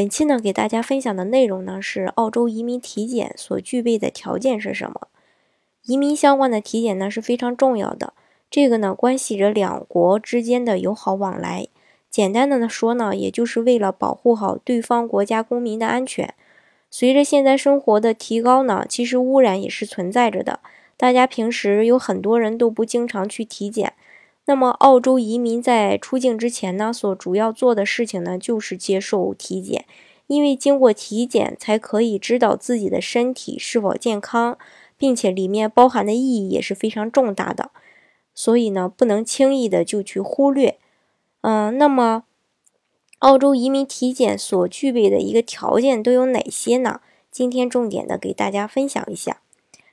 本期呢，给大家分享的内容呢是澳洲移民体检所具备的条件是什么？移民相关的体检呢是非常重要的，这个呢关系着两国之间的友好往来。简单的呢说呢，也就是为了保护好对方国家公民的安全。随着现在生活的提高呢，其实污染也是存在着的。大家平时有很多人都不经常去体检。那么，澳洲移民在出境之前呢，所主要做的事情呢，就是接受体检，因为经过体检才可以知道自己的身体是否健康，并且里面包含的意义也是非常重大的，所以呢，不能轻易的就去忽略。嗯，那么，澳洲移民体检所具备的一个条件都有哪些呢？今天重点的给大家分享一下。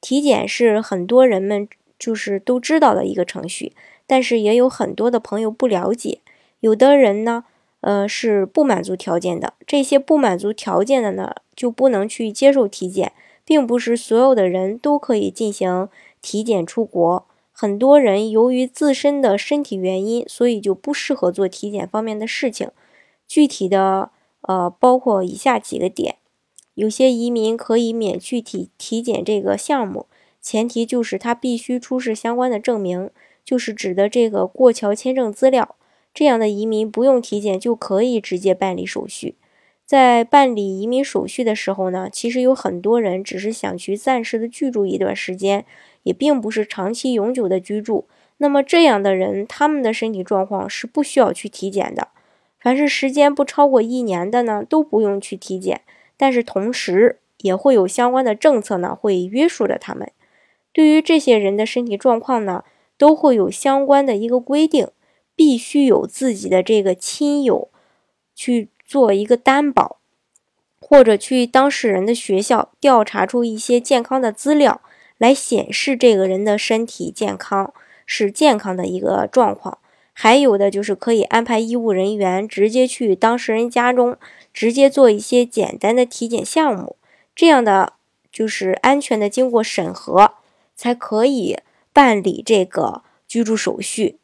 体检是很多人们就是都知道的一个程序。但是也有很多的朋友不了解，有的人呢，呃，是不满足条件的。这些不满足条件的呢，就不能去接受体检，并不是所有的人都可以进行体检出国。很多人由于自身的身体原因，所以就不适合做体检方面的事情。具体的，呃，包括以下几个点：有些移民可以免去体体检这个项目，前提就是他必须出示相关的证明。就是指的这个过桥签证资料，这样的移民不用体检就可以直接办理手续。在办理移民手续的时候呢，其实有很多人只是想去暂时的居住一段时间，也并不是长期永久的居住。那么这样的人，他们的身体状况是不需要去体检的。凡是时间不超过一年的呢，都不用去体检。但是同时也会有相关的政策呢，会约束着他们。对于这些人的身体状况呢，都会有相关的一个规定，必须有自己的这个亲友去做一个担保，或者去当事人的学校调查出一些健康的资料来显示这个人的身体健康是健康的一个状况。还有的就是可以安排医务人员直接去当事人家中，直接做一些简单的体检项目，这样的就是安全的经过审核才可以。办理这个居住手续，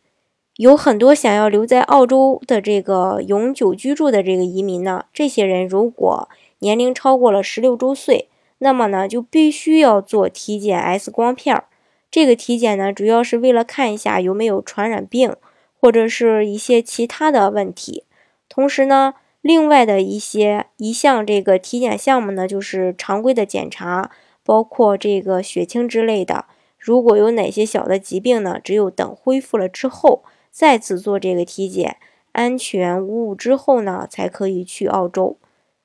有很多想要留在澳洲的这个永久居住的这个移民呢。这些人如果年龄超过了十六周岁，那么呢就必须要做体检 X 光片儿。这个体检呢，主要是为了看一下有没有传染病或者是一些其他的问题。同时呢，另外的一些一项这个体检项目呢，就是常规的检查，包括这个血清之类的。如果有哪些小的疾病呢？只有等恢复了之后，再次做这个体检，安全无误之后呢，才可以去澳洲。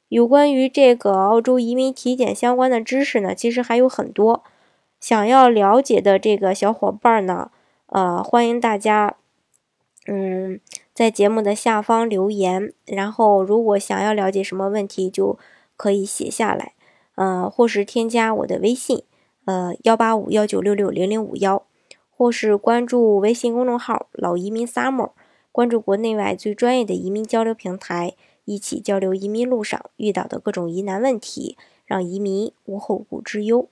有关于这个澳洲移民体检相关的知识呢，其实还有很多。想要了解的这个小伙伴呢，呃，欢迎大家，嗯，在节目的下方留言。然后，如果想要了解什么问题，就可以写下来，呃，或是添加我的微信。呃，幺八五幺九六六零零五幺，或是关注微信公众号“老移民 summer”，关注国内外最专业的移民交流平台，一起交流移民路上遇到的各种疑难问题，让移民无后顾之忧。